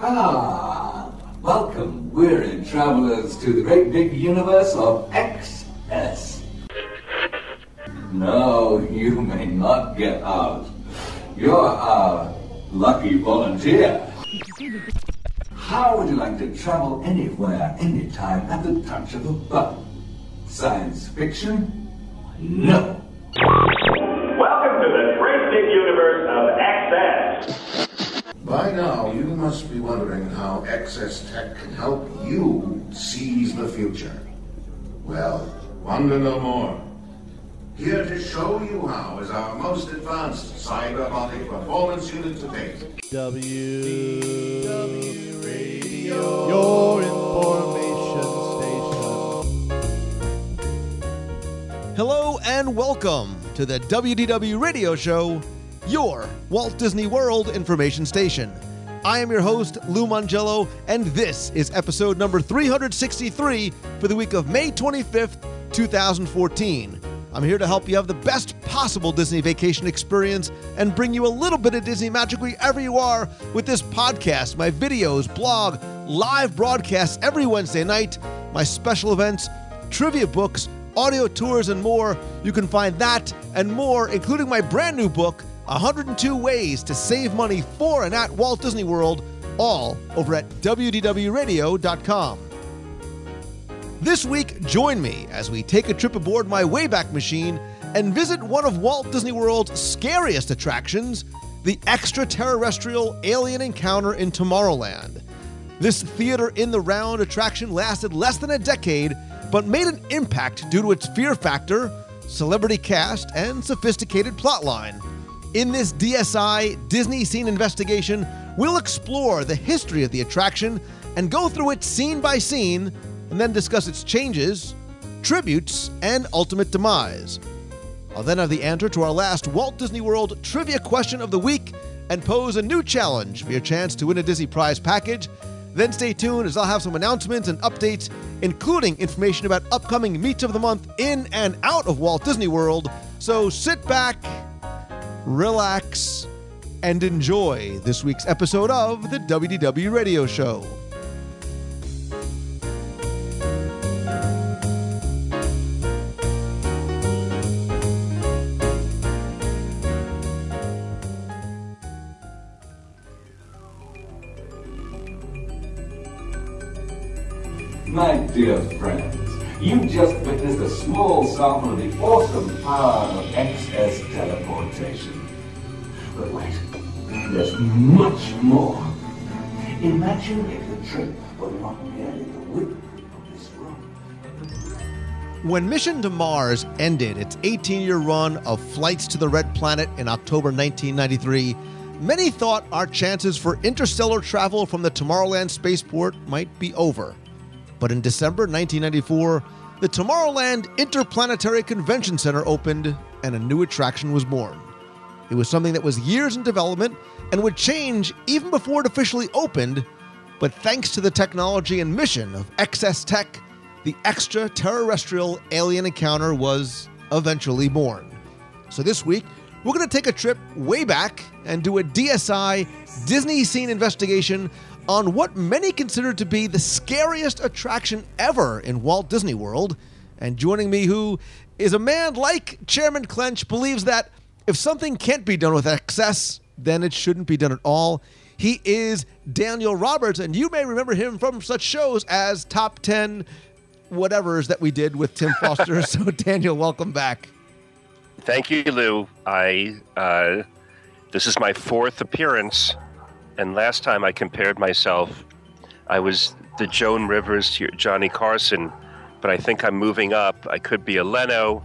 Ah, welcome, weary travelers, to the great big universe of XS. No, you may not get out. You're our lucky volunteer. How would you like to travel anywhere, anytime, at the touch of a button? Science fiction? No. Must be wondering how XS Tech can help you seize the future. Well, wonder no more. Here to show you how is our most advanced cyberbolic performance unit to date. W W Radio, your information station. Hello and welcome to the WDW Radio Show, your Walt Disney World information station. I am your host, Lou Mongello, and this is episode number 363 for the week of May 25th, 2014. I'm here to help you have the best possible Disney vacation experience and bring you a little bit of Disney magic wherever you are with this podcast, my videos, blog, live broadcasts every Wednesday night, my special events, trivia books, audio tours, and more. You can find that and more, including my brand new book, 102 Ways to Save Money for and at Walt Disney World, all over at WDWRadio.com. This week, join me as we take a trip aboard my Wayback Machine and visit one of Walt Disney World's scariest attractions, the extraterrestrial alien encounter in Tomorrowland. This theater in the round attraction lasted less than a decade, but made an impact due to its fear factor, celebrity cast, and sophisticated plotline. In this DSI Disney Scene Investigation, we'll explore the history of the attraction and go through it scene by scene and then discuss its changes, tributes, and ultimate demise. I'll then have the answer to our last Walt Disney World trivia question of the week and pose a new challenge for your chance to win a Disney Prize package. Then stay tuned as I'll have some announcements and updates, including information about upcoming meets of the month in and out of Walt Disney World. So sit back, relax, and enjoy this week's episode of the WDW Radio Show. My dear friends, you just witnessed a small sample of the awesome power of XS teleportation. But wait, there's much more. Imagine if the trip were not merely the width of this. When Mission to Mars ended its 18 year run of flights to the Red Planet in October 1993, many thought our chances for interstellar travel from the Tomorrowland spaceport might be over. But in December 1994, the Tomorrowland Interplanetary Convention Center opened and a new attraction was born. It was something that was years in development and would change even before it officially opened, but thanks to the technology and mission of XS Tech, the extraterrestrial alien encounter was eventually born. So this week, we're going to take a trip way back and do a DSI Disney scene investigation on what many consider to be the scariest attraction ever in Walt Disney World. And joining me, who is a man like Chairman Clench, believes that if something can't be done with excess, then it shouldn't be done at all. He is Daniel Roberts, and you may remember him from such shows as Top 10 whatevers that we did with Tim Foster. so, Daniel, welcome back. Thank you, Lou. I uh, this is my fourth appearance, and last time I compared myself, I was the Joan Rivers to Johnny Carson, but I think I'm moving up. I could be a Leno.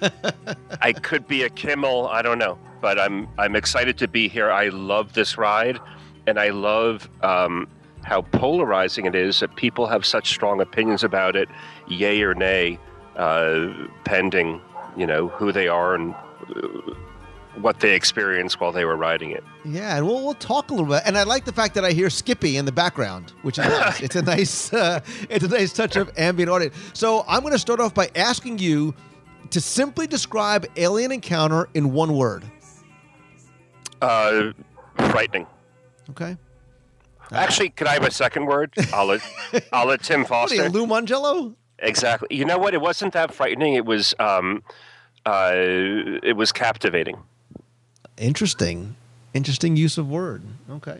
I could be a Kimmel. I don't know, but I'm I'm excited to be here. I love this ride, and I love um, how polarizing it is that people have such strong opinions about it, yay or nay, uh, pending you know who they are and uh, what they experienced while they were riding it. Yeah, and we'll, we'll talk a little bit. And I like the fact that I hear Skippy in the background, which is nice. it's a nice uh, it's a nice touch of ambient audio. So I'm going to start off by asking you to simply describe Alien Encounter in one word. Uh, frightening. Okay. Actually, could I have a second word? I'll let I'll let Tim What are Foster. you, Lou Mongello? Exactly. You know what? It wasn't that frightening. It was um, uh, it was captivating. Interesting. Interesting use of word. Okay.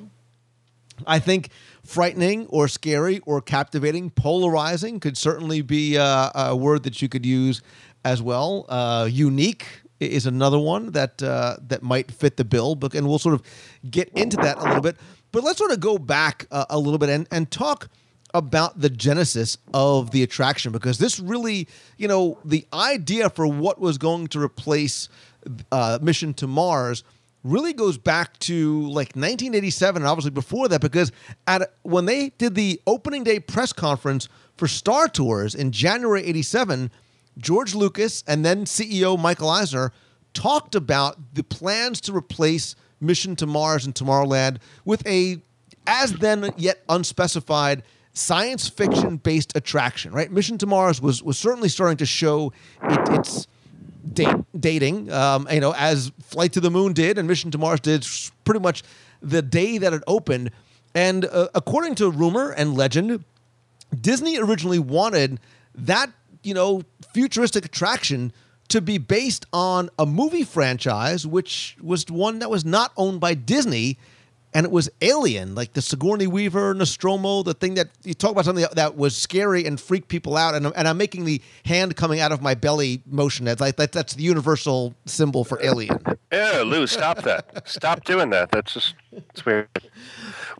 I think frightening or scary or captivating, polarizing could certainly be uh, a word that you could use as well. Uh, unique is another one that uh, that might fit the bill, but and we'll sort of get into that a little bit. But let's sort of go back uh, a little bit and, and talk about the genesis of the attraction because this really, you know, the idea for what was going to replace uh, Mission to Mars really goes back to like 1987 and obviously before that because at when they did the opening day press conference for Star Tours in January 87 George Lucas and then CEO Michael Eisner talked about the plans to replace Mission to Mars and Tomorrowland with a as then yet unspecified science fiction based attraction right Mission to Mars was was certainly starting to show it, its date, dating, um, you know, as Flight to the Moon did and Mission to Mars did pretty much the day that it opened. And uh, according to rumor and legend, Disney originally wanted that, you know, futuristic attraction to be based on a movie franchise, which was one that was not owned by Disney. And it was Alien, like the Sigourney Weaver, Nostromo, the thing that you talk about something that, was scary and freaked people out. And, and I'm making the hand coming out of my belly motion. That's like that, that's the universal symbol for Alien. Yeah, Lou, stop that. stop doing that. That's just it's weird.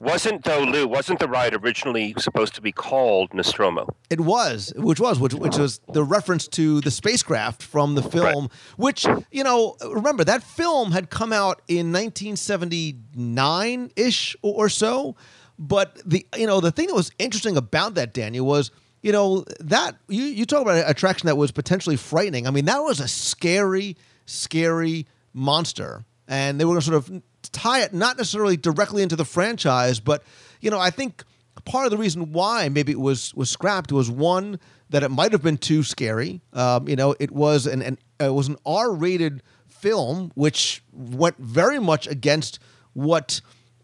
Wasn't though, Lou? Wasn't the ride originally supposed to be called Nostromo? It was, which was, which, which was the reference to the spacecraft from the film, which, you know, remember that film had come out in 1979 ish or so. But the, you know, the thing that was interesting about that, Daniel, was, you know, that you, you talk about an attraction that was potentially frightening. I mean, that was a scary, scary monster. And they were going to sort of tie it not necessarily directly into the franchise, but, you know, I think part of the reason why maybe it was was scrapped was one that it might have been too scary. Um, you know, it was an, an it was an R rated film, which went very much against what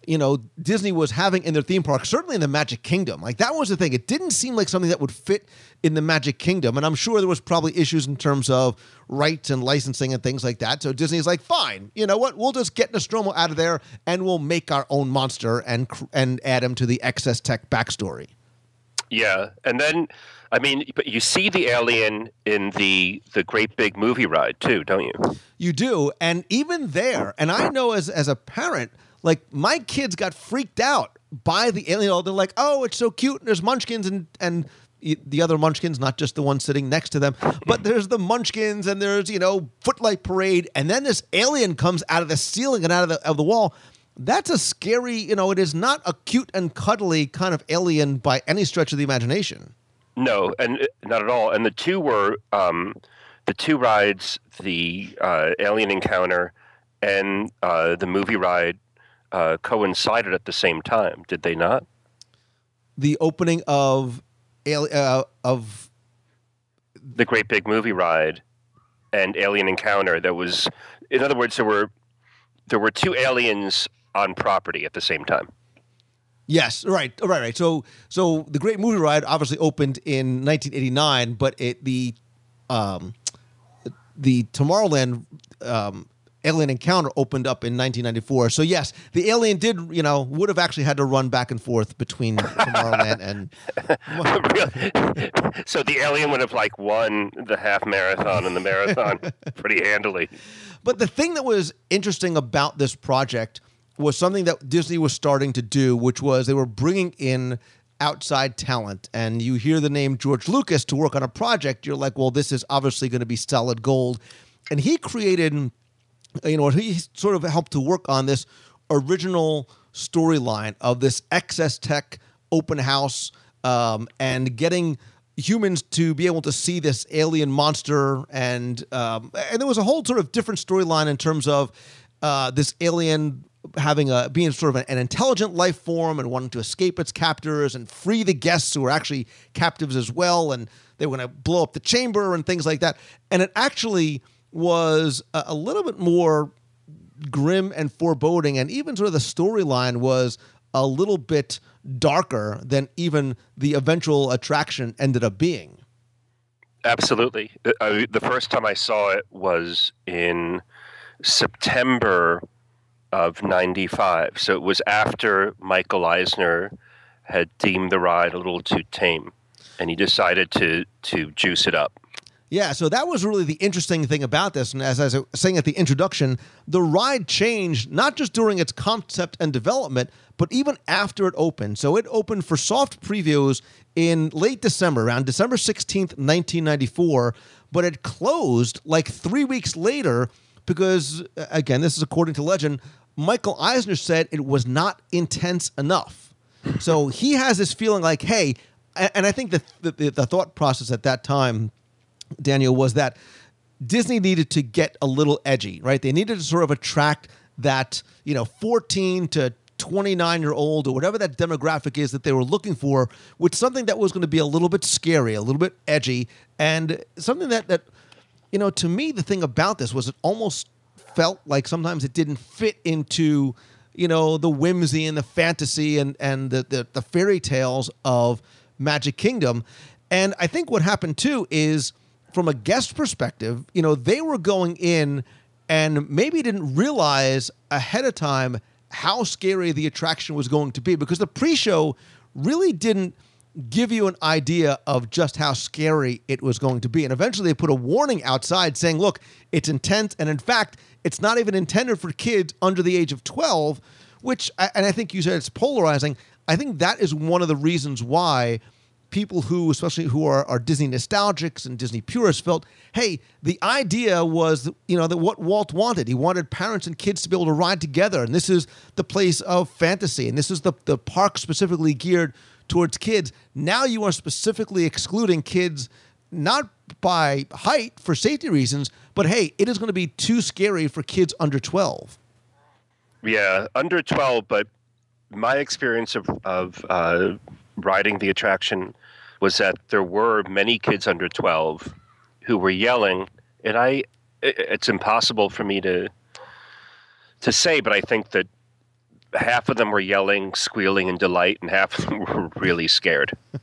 you know Disney was having in their theme park, certainly in the Magic Kingdom. Like that was the thing; it didn't seem like something that would fit in the Magic Kingdom, and I'm sure there was probably issues in terms of rights and licensing and things like that. So Disney's like, fine, you know what? We'll just get Nostromo out of there, and we'll make our own monster and and add him to the XS Tech backstory. Yeah, and then I mean, but you see the alien in the the great big movie ride too, don't you? You do, and even there, and I know as as a parent, like my kids got freaked out by the alien. They're like, "Oh, it's so cute!" And there's Munchkins and and the other Munchkins, not just the one sitting next to them, but there's the Munchkins and there's you know Footlight Parade, and then this alien comes out of the ceiling and out of the of the wall. That's a scary, you know. It is not a cute and cuddly kind of alien by any stretch of the imagination. No, and uh, not at all. And the two were um, the two rides, the uh, alien encounter and uh, the movie ride, uh, coincided at the same time. Did they not? The opening of uh, of The great big movie ride and alien encounter. That was, in other words, there were there were two aliens on property at the same time. Yes, right, right, right. So, so the Great Movie Ride obviously opened in 1989, but it the um, the Tomorrowland um, Alien Encounter opened up in 1994. So yes, the alien did, you know, would have actually had to run back and forth between Tomorrowland and so the alien would have like won the half marathon and the marathon pretty handily. But the thing that was interesting about this project was something that Disney was starting to do, which was they were bringing in outside talent. And you hear the name George Lucas to work on a project, you're like, well, this is obviously going to be solid gold. And he created, you know, he sort of helped to work on this original storyline of this XS Tech open house um, and getting humans to be able to see this alien monster. And um, and there was a whole sort of different storyline in terms of uh, this alien having a being sort of an, an intelligent life form and wanting to escape its captors and free the guests who were actually captives as well. And they were going to blow up the chamber and things like that. And it actually was a, little bit more grim and foreboding and even sort of the storyline was a little bit darker than even the eventual attraction ended up being. Absolutely. Uh, I, the first time I saw it was in September of 95. So it was after Michael Eisner had deemed the ride a little too tame and he decided to to juice it up. Yeah, so that was really the interesting thing about this. And as I was saying at the introduction, the ride changed not just during its concept and development, but even after it opened. So it opened for soft previews in late December, around December 16th, 1994, but it closed like three weeks later because, again, this is according to legend, Michael Eisner said it was not intense enough. so he has this feeling like, hey, and I think the, the, the thought process at that time Daniel, was that Disney needed to get a little edgy, right? They needed to sort of attract that, you know, 14 to 29 year old or whatever that demographic is that they were looking for with something that was going to be a little bit scary, a little bit edgy, and something that, that you know, to me, the thing about this was it almost felt like sometimes it didn't fit into, you know, the whimsy and the fantasy and, and the, the, the fairy tales of Magic Kingdom. And I think what happened too is from a guest perspective, you know, they were going in and maybe didn't realize ahead of time how scary the attraction was going to be because the pre-show really didn't give you an idea of just how scary it was going to be. And eventually they put a warning outside saying, look, it's intense. And in fact, it's not even intended for kids under the age of 12, which, and I think you said it's polarizing. I think that is one of the reasons why people who, especially who are, are Disney nostalgics and Disney purists, felt, hey, the idea was, you know, that what Walt wanted. He wanted parents and kids to be able to ride together, and this is the place of fantasy, and this is the the park specifically geared towards kids. Now you are specifically excluding kids, not by height for safety reasons, but hey, it is going to be too scary for kids under twelve. Yeah, under twelve, but my experience of of uh, riding the attraction was that there were many kids under 12 who were yelling and i it's impossible for me to to say but i think that half of them were yelling squealing in delight and half of them were really scared.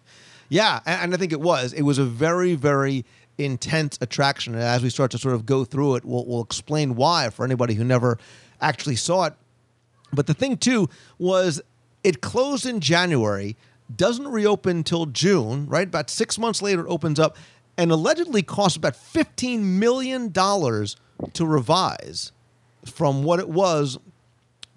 Yeah and i think it was. It was a very very intense attraction and as we start to sort of go through it we'll, we'll explain why for anybody who never actually saw it. But the thing too was it closed in january doesn't reopen until June, right? About six months later, it opens up and allegedly costs about $15 million to revise from what it was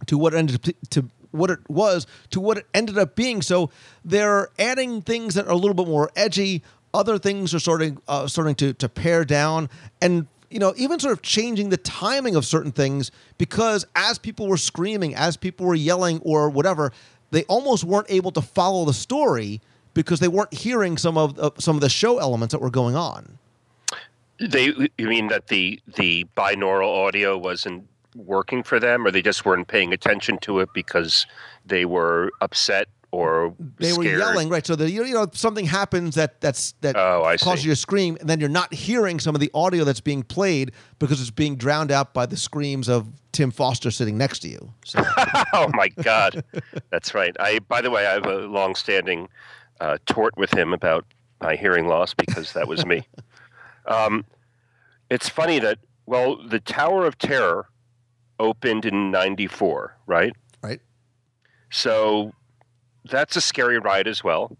to what it ended up to what it was to what it ended up being. So they're adding things that are a little bit more edgy. Other things are starting uh, starting to to pare down, and you know even sort of changing the timing of certain things because as people were screaming, as people were yelling or whatever, they almost weren't able to follow the story because they weren't hearing some of uh, some of the show elements that were going on. They, you mean that the the binaural audio wasn't working for them, or they just weren't paying attention to it because they were upset or they scared. were yelling, right? So the you know something happens that that's that oh, causes see. you to scream, and then you're not hearing some of the audio that's being played because it's being drowned out by the screams of Tim Foster sitting next to you. So. oh my God, that's right. I by the way, I have a long-standing uh, tort with him about my hearing loss because that was me. um, it's funny that well, the Tower of Terror opened in '94, right? Right. So that's a scary ride as well.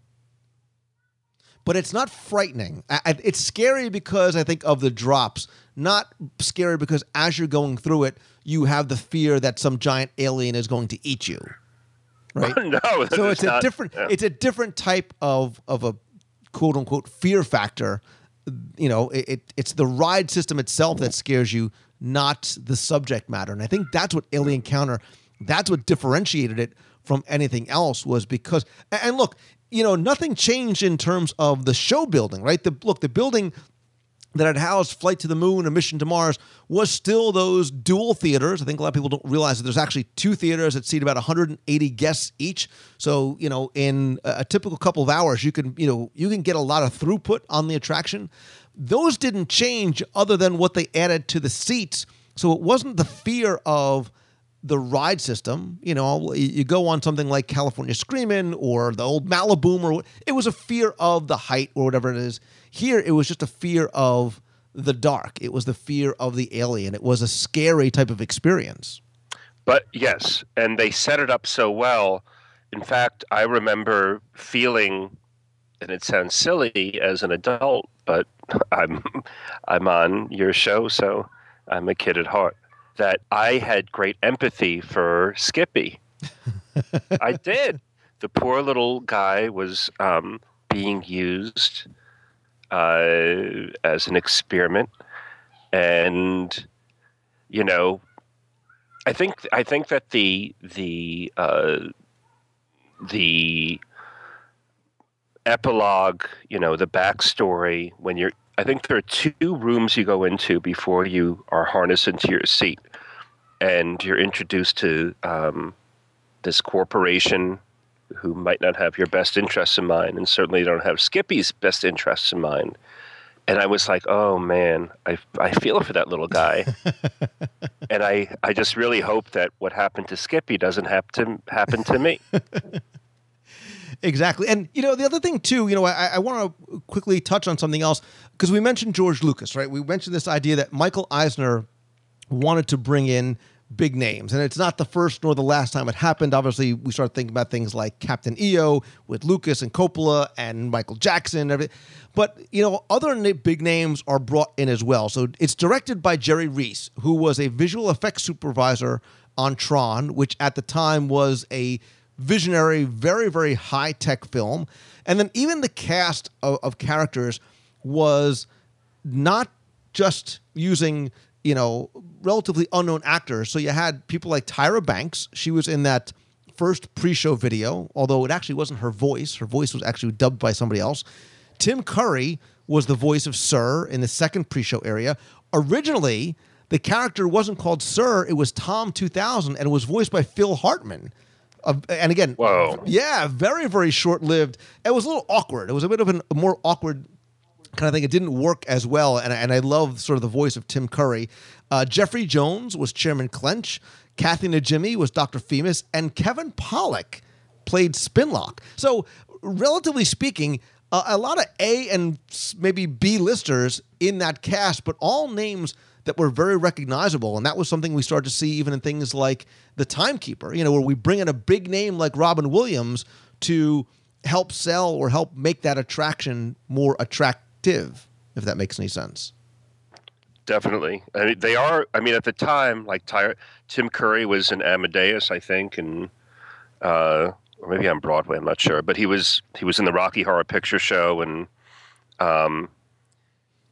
But it's not frightening. It's scary because I think of the drops, not scary because as you're going through it, you have the fear that some giant alien is going to eat you. Right? no, so it's not, a different yeah. it's a different type of of a quote unquote fear factor. You know, it, it it's the ride system itself that scares you, not the subject matter. And I think that's what Alien Encounter, that's what differentiated it from anything else was because and look, you know, nothing changed in terms of the show building, right? The look, the building that had housed Flight to the Moon and Mission to Mars was still those dual theaters. I think a lot of people don't realize that there's actually two theaters that seat about 180 guests each. So, you know, in a typical couple of hours, you can, you know, you can get a lot of throughput on the attraction. Those didn't change other than what they added to the seats. So it wasn't the fear of the ride system. You know, you go on something like California Screamin' or the old Malibu, or it was a fear of the height or whatever it is. Here, it was just a fear of the dark. It was the fear of the alien. It was a scary type of experience. But yes, and they set it up so well. In fact, I remember feeling, and it sounds silly as an adult, but I'm I'm on your show, so I'm a kid at heart. That I had great empathy for Skippy. I did. The poor little guy was um, being used uh, as an experiment, and you know, I think I think that the the uh, the epilogue, you know, the backstory when you're. I think there are two rooms you go into before you are harnessed into your seat, and you're introduced to um, this corporation who might not have your best interests in mind, and certainly don't have Skippy's best interests in mind. And I was like, oh man, I, I feel for that little guy. and I, I just really hope that what happened to Skippy doesn't have to happen to me. Exactly. And, you know, the other thing, too, you know, I, I want to quickly touch on something else because we mentioned George Lucas, right? We mentioned this idea that Michael Eisner wanted to bring in big names. And it's not the first nor the last time it happened. Obviously, we start thinking about things like Captain EO with Lucas and Coppola and Michael Jackson and everything. But, you know, other big names are brought in as well. So it's directed by Jerry Rees, who was a visual effects supervisor on Tron, which at the time was a visionary, very, very high tech film. And then even the cast of, of characters was not just using you know relatively unknown actors. So you had people like Tyra Banks. She was in that first pre-show video, although it actually wasn't her voice. Her voice was actually dubbed by somebody else. Tim Curry was the voice of Sir in the second pre-show area. Originally, the character wasn't called Sir; it was Tom 2000, and it was voiced by Phil Hartman. Uh, and again, Whoa. yeah, very, very short lived. It was a little awkward. It was a bit of an, a more awkward kind of thing. It didn't work as well. And, and I love sort of the voice of Tim Curry. Uh, Jeffrey Jones was Chairman Clench. Kathy Najimy was Dr. Femus. And Kevin Pollak played Spinlock. So, relatively speaking, uh, a lot of A and maybe B listers in that cast, but all names that were very recognizable. And that was something we started to see even in things like The Timekeeper, you know, where we bring in a big name like Robin Williams to help sell or help make that attraction more if that makes any sense. Definitely. I mean, they are. I mean, at the time, like Ty, Tim Curry was in Amadeus, I think, and uh, or maybe on Broadway. I'm not sure, but he was he was in the Rocky Horror Picture Show, and um,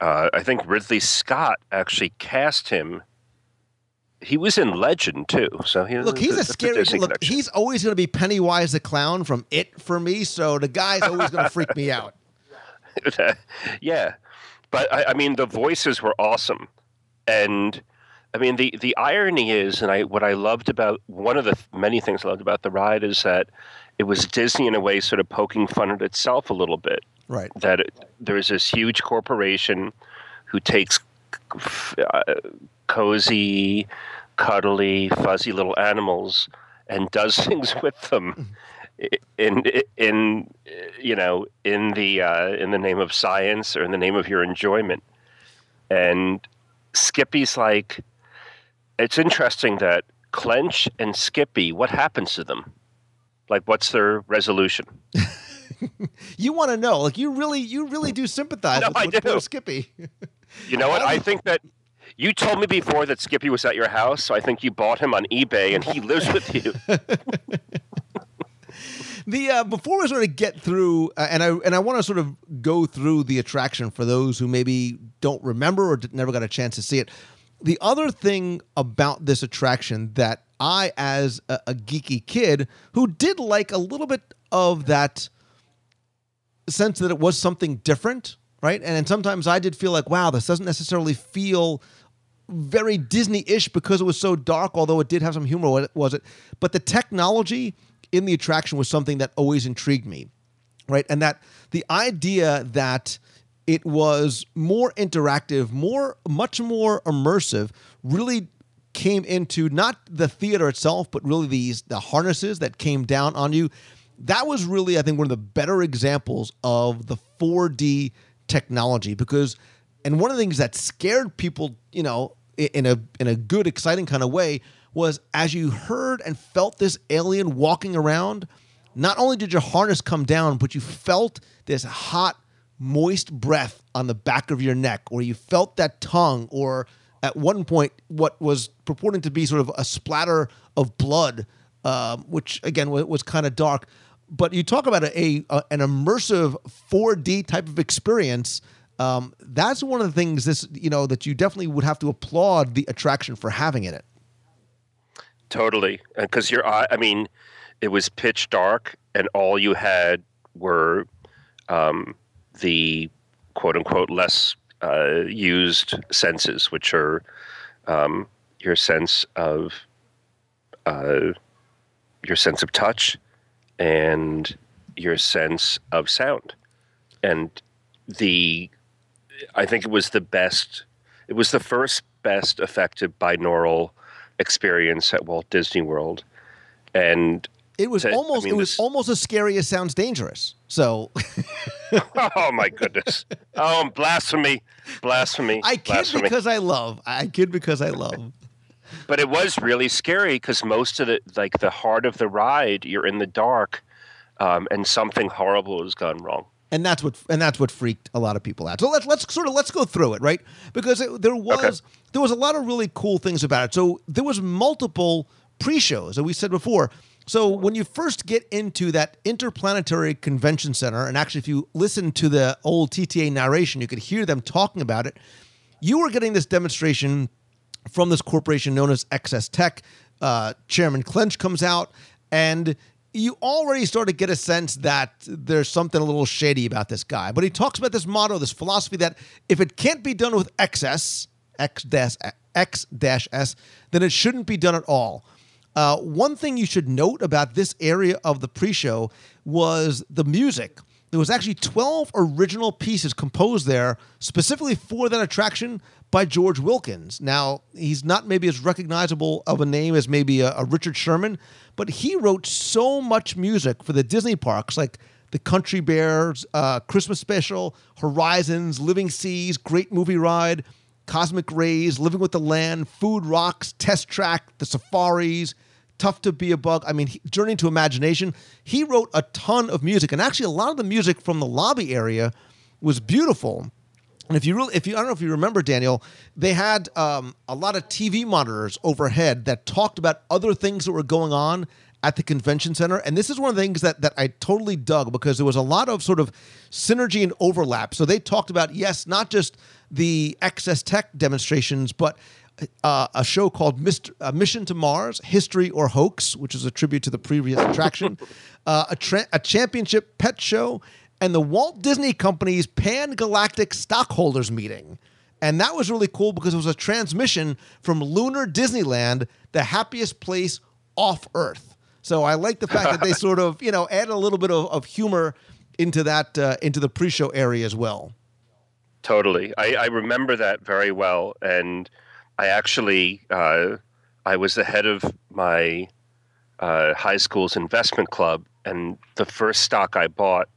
uh, I think Ridley Scott actually cast him. He was in Legend too, so he Look, he's a that's scary. Look, he's always going to be Pennywise the clown from It for me. So the guy's always going to freak me out. yeah, but I, I mean the voices were awesome, and I mean the the irony is, and I what I loved about one of the many things I loved about the ride is that it was Disney in a way sort of poking fun at itself a little bit. Right. That it, there's this huge corporation who takes uh, cozy, cuddly, fuzzy little animals and does things with them in in you know in the uh, in the name of science or in the name of your enjoyment. And Skippy's like, it's interesting that Clench and Skippy, what happens to them? Like, what's their resolution? You want to know, like you really, you really do sympathize No, with, I with do. Skippy. You know what? I think that you told me before that Skippy was at your house, so I think you bought him on eBay and he lives with you. The uh, before we sort of get through, uh, and I and I want to sort of go through the attraction for those who maybe don't remember or never got a chance to see it. The other thing about this attraction that I, as a, a geeky kid who did like a little bit of that sense that it was something different, right? And, and sometimes I did feel like, wow, this doesn't necessarily feel very Disney-ish because it was so dark, although it did have some humor, wa- was it? But the technology in the attraction was something that always intrigued me, right? And that the idea that it was more interactive, more, much more immersive, really came into not the theater itself, but really these the harnesses that came down on you. That was really, I think, one of the better examples of the 4D technology because, and one of the things that scared people, you know, in a in a good, exciting kind of way was as you heard and felt this alien walking around. Not only did your harness come down, but you felt this hot, moist breath on the back of your neck, or you felt that tongue, or at one point what was purporting to be sort of a splatter of blood, um, which again was, was kind of dark. But you talk about a, a an immersive 4D type of experience. Um, that's one of the things this you know that you definitely would have to applaud the attraction for having in it. Totally, because your eye. I mean, it was pitch dark, and all you had were um, the quote unquote less uh, used senses, which are um, your sense of uh, your sense of touch and your sense of sound, and the I think it was the best. It was the first best effective binaural experience at Walt Disney World, and it was to, almost I mean, it was this, almost as scary as sounds dangerous. So oh my goodness! Oh, blasphemy! Blasphemy! I kid blasphemy. because I love. I kid because I love. But it was really scary because most of the like the heart of the ride, you're in the dark, um, and something horrible has gone wrong. And that's what and that's what freaked a lot of people out. So let's let's sort of let's go through it, right? Because it, there was Okay. there was a lot of really cool things about it. So there was multiple pre-shows that we said before. So when you first get into that interplanetary convention center, and actually if you listen to the old TTA narration, you could hear them talking about it. You were getting this demonstration from this corporation known as XS Tech. Uh, Chairman Clench comes out, and you already start to get a sense that there's something a little shady about this guy. But he talks about this motto, this philosophy that if it can't be done with excess, X dash X dash S, then it shouldn't be done at all. Uh, one thing you should note about this area of the pre-show was the music. There was actually 12 original pieces composed there specifically for that attraction by George Wilkins. Now, he's not maybe as recognizable of a name as maybe a, a Richard Sherman, but he wrote so much music for the Disney parks, like the Country Bears, uh, Christmas Special, Horizons, Living Seas, Great Movie Ride, Cosmic Rays, Living with the Land, Food Rocks, Test Track, The Safaris, Tough to Be a Bug. I mean, he, Journey to Imagination. He wrote a ton of music, and actually, a lot of the music from the lobby area was beautiful. And if you really, if you, I don't know if you remember, Daniel, they had um, a lot of TV monitors overhead that talked about other things that were going on at the convention center. And this is one of the things that that I totally dug because there was a lot of sort of synergy and overlap. So they talked about yes, not just the XS Tech demonstrations, but uh, a show called Mr., uh, Mission to Mars: History or Hoax, which is a tribute to the previous attraction, uh, a, tra- a championship pet show, and the Walt Disney Company's Pan Galactic Stockholders Meeting. And that was really cool because it was a transmission from Lunar Disneyland, the happiest place off Earth. So I like the fact that they sort of, you know, add a little bit of, of humor into that uh, into the pre-show area as well. Totally, I, I remember that very well, and I actually uh, I was the head of my uh, high school's investment club, and the first stock I bought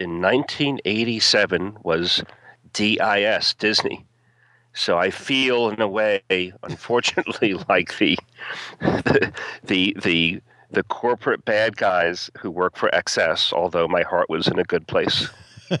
in 1987 was DIS Disney. So I feel, in a way, unfortunately, like the the the the, the corporate bad guys who work for XS. Although my heart was in a good place.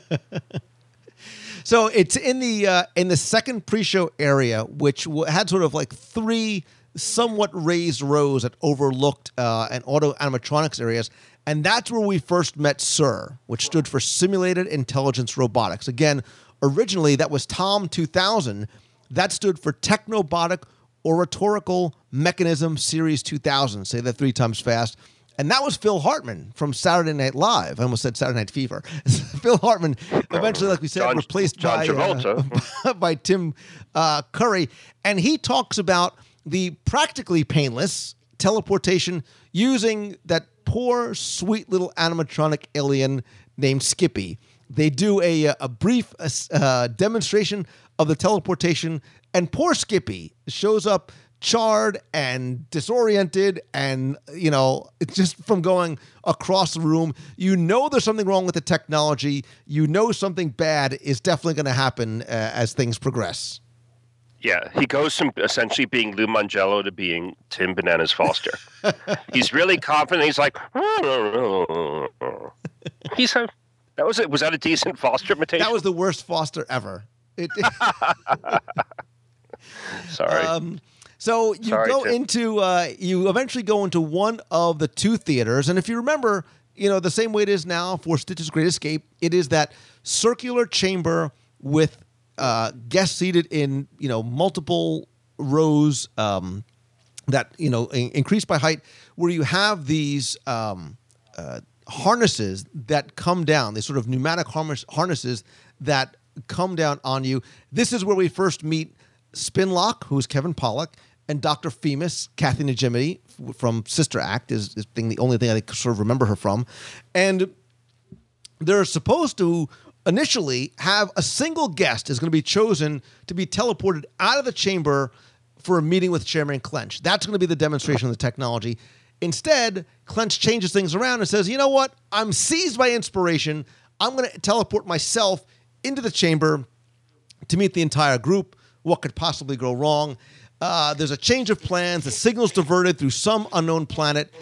So it's in the uh, in the second pre-show area, which had sort of like three somewhat raised rows that overlooked uh, an Audio-Animatronics areas, and that's where we first met SIR, which stood for Simulated Intelligence Robotics. Again, originally that was Tom 2000. That stood for Technobotic Oratorical Mechanism Series 2000. Say that three times fast. And that was Phil Hartman from Saturday Night Live. I almost said Saturday Night Fever. Phil Hartman, eventually, like we said, John- replaced John by, Travolta. uh, by Tim uh, Curry. And he talks about the practically painless teleportation using that poor, sweet little animatronic alien named Skippy. They do a, a brief uh, demonstration of the teleportation, and poor Skippy shows up charred and disoriented and you know it's just from going across the room. You know there's something wrong with the technology. You know something bad is definitely going to happen uh, as things progress Yeah, he goes from essentially being Lou Mongello to being Tim Bananas Foster. he's really confident. He's like, he's a, that was it. Was that a decent Foster imitation? that was the worst foster ever it, Sorry. Um, so you Sorry, go into uh, you eventually go into one of the two theaters, and if you remember, you know the same way it is now for Stitch's Great Escape, it is that circular chamber with uh, guests seated in you know multiple rows um, that you know in- increased by height, where you have these. Um, uh, harnesses that come down, these sort of pneumatic harnesses that come down on you. This is where we first meet Spinlock, who's Kevin Pollak, and Dr. Femus, Kathy Najimy from Sister Act, is, is being the only thing I sort of remember her from. And they're supposed to initially have a single guest is going to be chosen to be teleported out of the chamber for a meeting with Chairman Clench. That's going to be the demonstration of the technology. Instead, Clench changes things around and says, you know what? I'm seized by inspiration. I'm going to teleport myself into the chamber to meet the entire group. What could possibly go wrong? Uh, there's a change of plans. The signal's diverted through some unknown planet,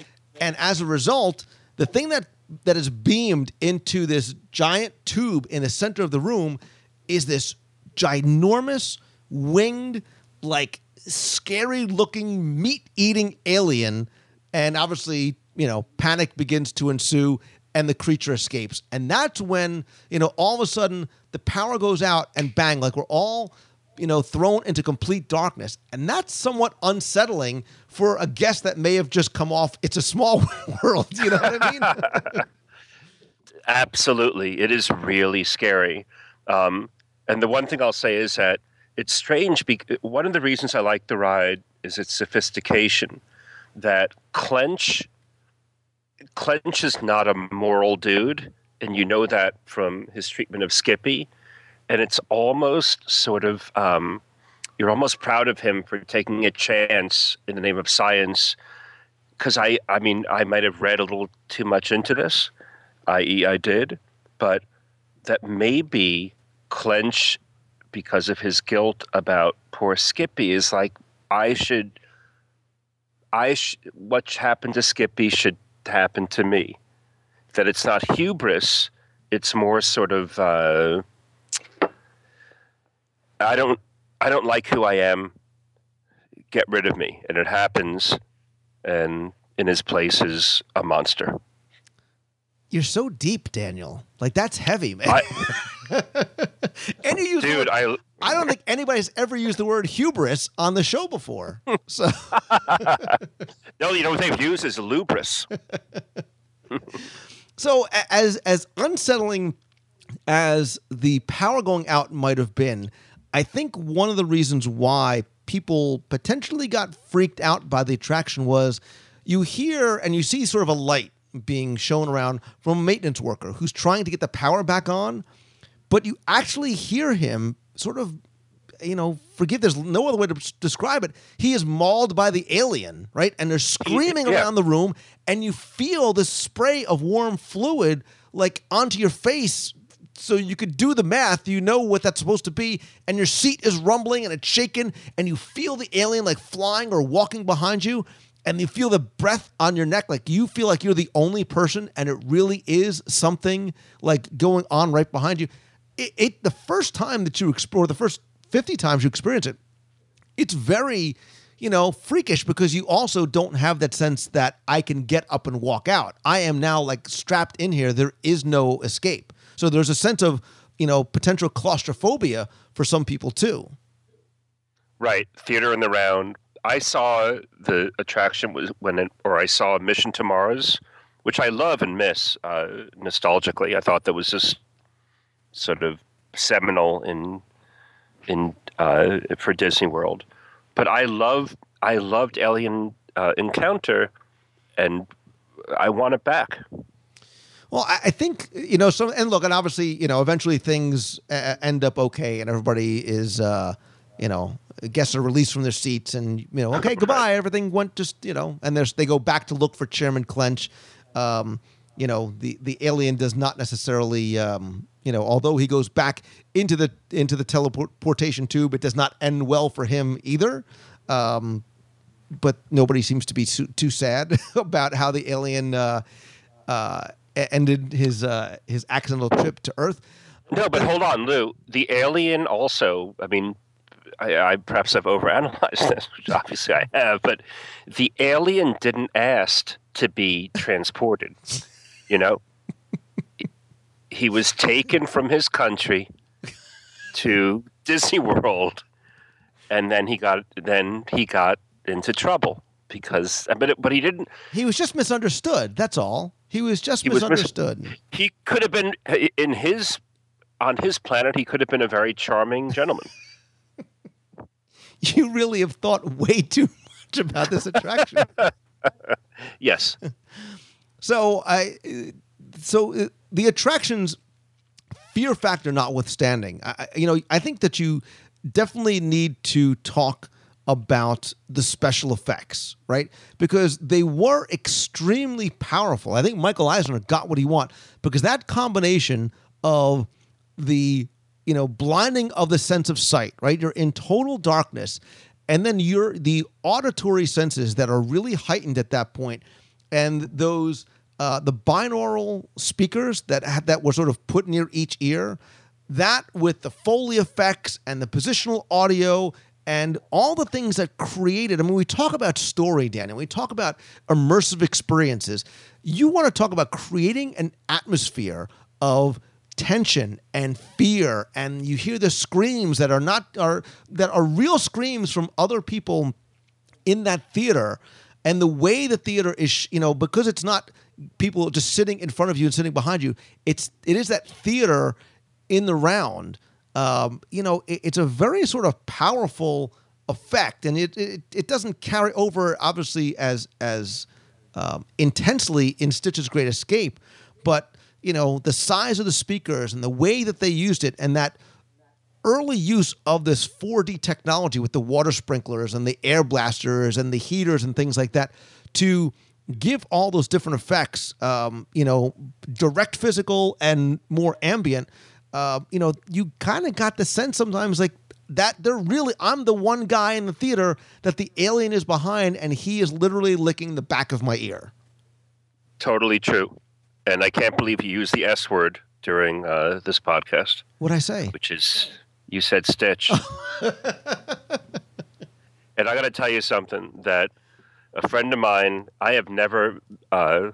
and as a result, the thing that that is beamed into this giant tube in the center of the room is this ginormous winged, like scary-looking meat-eating alien, and obviously, you know, panic begins to ensue and the creature escapes. And that's when, you know, all of a sudden the power goes out and bang, like we're all, you know, thrown into complete darkness. And that's somewhat unsettling for a guest that may have just come off It's a Small World. You know what I mean? Absolutely. It is really scary. Um, and the one thing I'll say is that it's strange. Because one of the reasons I like the ride is its sophistication. That Clench, Clench is not a moral dude, and you know that from his treatment of Skippy. And it's almost sort of um, you're almost proud of him for taking a chance in the name of science. Because I, I mean, I might have read a little too much into this i.e., I did, but that maybe Clench, because of his guilt about poor Skippy, is like, I should, I sh- what happened to Skippy should happen to me. That it's not hubris, it's more sort of, uh, I don't, I don't like who I am. Get rid of me, and it happens, and in his place is a monster. You're so deep, Daniel. Like that's heavy, man. I, and you use dude, word- I I don't think anybody's ever used the word hubris on the show before. Hmm. So no, you know what they've used is lubris. So as as unsettling as the power going out might have been, I think one of the reasons why people potentially got freaked out by the attraction was you hear and you see sort of a light being shown around from a maintenance worker who's trying to get the power back on, but you actually hear him sort of you know, forgive, there's no other way to describe it. He is mauled by the alien, right? And they're screaming Yeah. around the room, and you feel this spray of warm fluid like onto your face. So you could do the math, you know what that's supposed to be, and your seat is rumbling and it's shaking, and you feel the alien like flying or walking behind you, and you feel the breath on your neck, like you feel like you're the only person, and it really is something like going on right behind you. It, it the first time that you explore the first 50 times you experience it, it's very, you know, freakish because you also don't have that sense that I can get up and walk out. I am now like strapped in here. There is no escape. So there's a sense of, you know, potential claustrophobia for some people too. Right, theater in the round. I saw the attraction was when, it, or I saw Mission to Mars, which I love and miss uh, nostalgically. I thought that was just sort of seminal in in uh, for Disney World. But I love I loved Alien uh, Encounter, and I want it back. Well, I, think you know some, and look, and obviously, you know, eventually things uh, end up okay, and everybody is, uh, you know, guests are released from their seats, and you know, okay, goodbye. Everything went just you know, and there's they go back to look for Chairman Clench. Um, you know, the the alien does not necessarily, um, you know, although he goes back into the into the teleportation tube, it does not end well for him either. Um, but nobody seems to be too sad about how the alien uh, uh, ended his uh, his accidental trip to Earth. No, but hold on, Lou. The alien also. I mean, I, I perhaps I've overanalyzed this, which obviously I have. But the alien didn't ask to be transported. You know, he was taken from his country to Disney World, and then he got then he got into trouble because but it, but he didn't. He was just misunderstood. That's all. He was just he misunderstood. Was mis- he could have been in his on his planet. He could have been a very charming gentleman. you really have thought way too much about this attraction. yes. So I, so uh, the attractions, fear factor notwithstanding, I, you know, I think that you definitely need to talk about the special effects, right? Because they were extremely powerful. I think Michael Eisner got what he want because that combination of the you know blinding of the sense of sight, right? You're in total darkness, and then you're the auditory senses that are really heightened at that point, and those uh, the binaural speakers that had, that were sort of put near each ear. That with the Foley effects and the positional audio and all the things that created. I mean, we talk about story, Daniel. We talk about immersive experiences. You want to talk about creating an atmosphere of tension and fear, and you hear the screams that are not are that are real screams from other people in that theater. And the way the theater is, you know, because it's not people just sitting in front of you and sitting behind you, it's it is that theater in the round um, you know, it, it's a very sort of powerful effect, and it, it, it doesn't carry over obviously as as um, intensely in Stitch's Great Escape, but you know the size of the speakers and the way that they used it, and that early use of this 4D technology with the water sprinklers and the air blasters and the heaters and things like that to give all those different effects, um, you know, direct physical and more ambient uh, you know, you kind of got the sense sometimes like that they're really I'm the one guy in the theater that the alien is behind and he is literally licking the back of my ear. Totally true. And I can't believe you used the S word during uh, this podcast. What I say? Which is you said Stitch. and I got to tell you something that a friend of mine, I have never uh,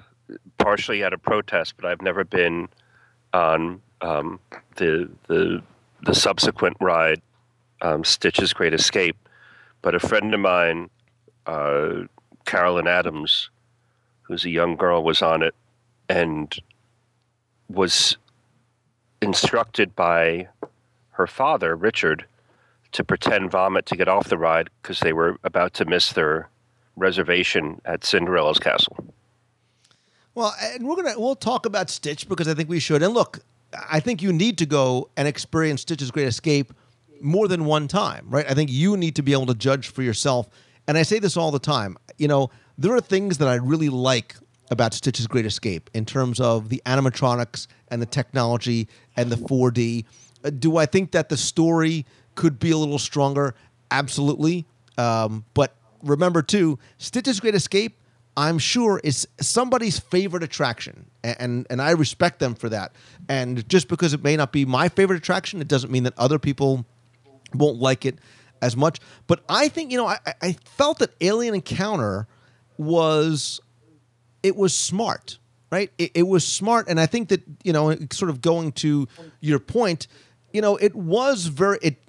partially had a protest, but I've never been on um, the the the subsequent ride, um, Stitch's Great Escape. But a friend of mine, uh, Carolyn Adams, who's a young girl, was on it and was instructed by her father, Richard, to pretend vomit to get off the ride because they were about to miss their reservation at Cinderella's castle. Well, and we're gonna we'll talk about Stitch because I think we should. And look, I think you need to go and experience Stitch's Great Escape more than one time, right? I think you need to be able to judge for yourself. And I say this all the time. You know, there are things that I really like about Stitch's Great Escape in terms of the animatronics and the technology and the 4D. Uh, do I think that the story could be a little stronger? Absolutely. Um, but remember, too, Stitch's Great Escape I'm sure is somebody's favorite attraction, and and I respect them for that. And just because it may not be my favorite attraction, it doesn't mean that other people won't like it as much. But I think you know I, I felt that Alien Encounter was it was smart, right? It, it was smart, and I think that you know, sort of going to your point, you know, it was very it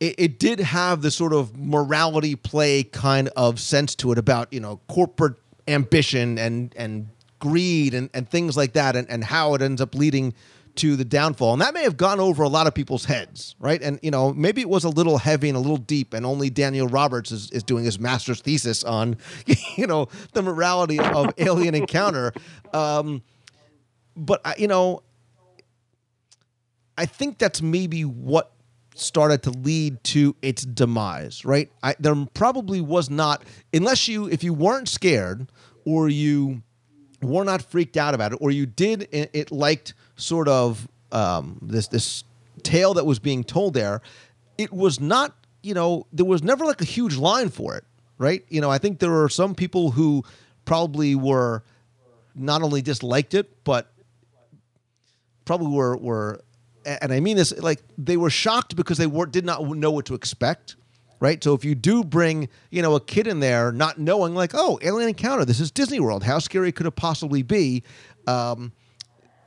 it, it did have the sort of morality play kind of sense to it about you know corporate ambition and and greed and, and things like that and, and how it ends up leading to the downfall. And that may have gone over a lot of people's heads right? And you know maybe it was a little heavy and a little deep and only daniel roberts is, is doing his master's thesis on you know the morality of alien encounter. Um, but you know i think that's maybe what started to lead to its demise, right? I, there probably was not, unless you, if you weren't scared or you were not freaked out about it, or you did it, it liked sort of um, this this tale that was being told there, it was not, you know, there was never like a huge line for it, right? You know, I think there are some people who probably were not only disliked it, but probably were were and I mean this like they were shocked because they were did not know what to expect, right? So if you do bring you know a kid in there not knowing like oh alien encounter this is Disney World how scary could it possibly be, um,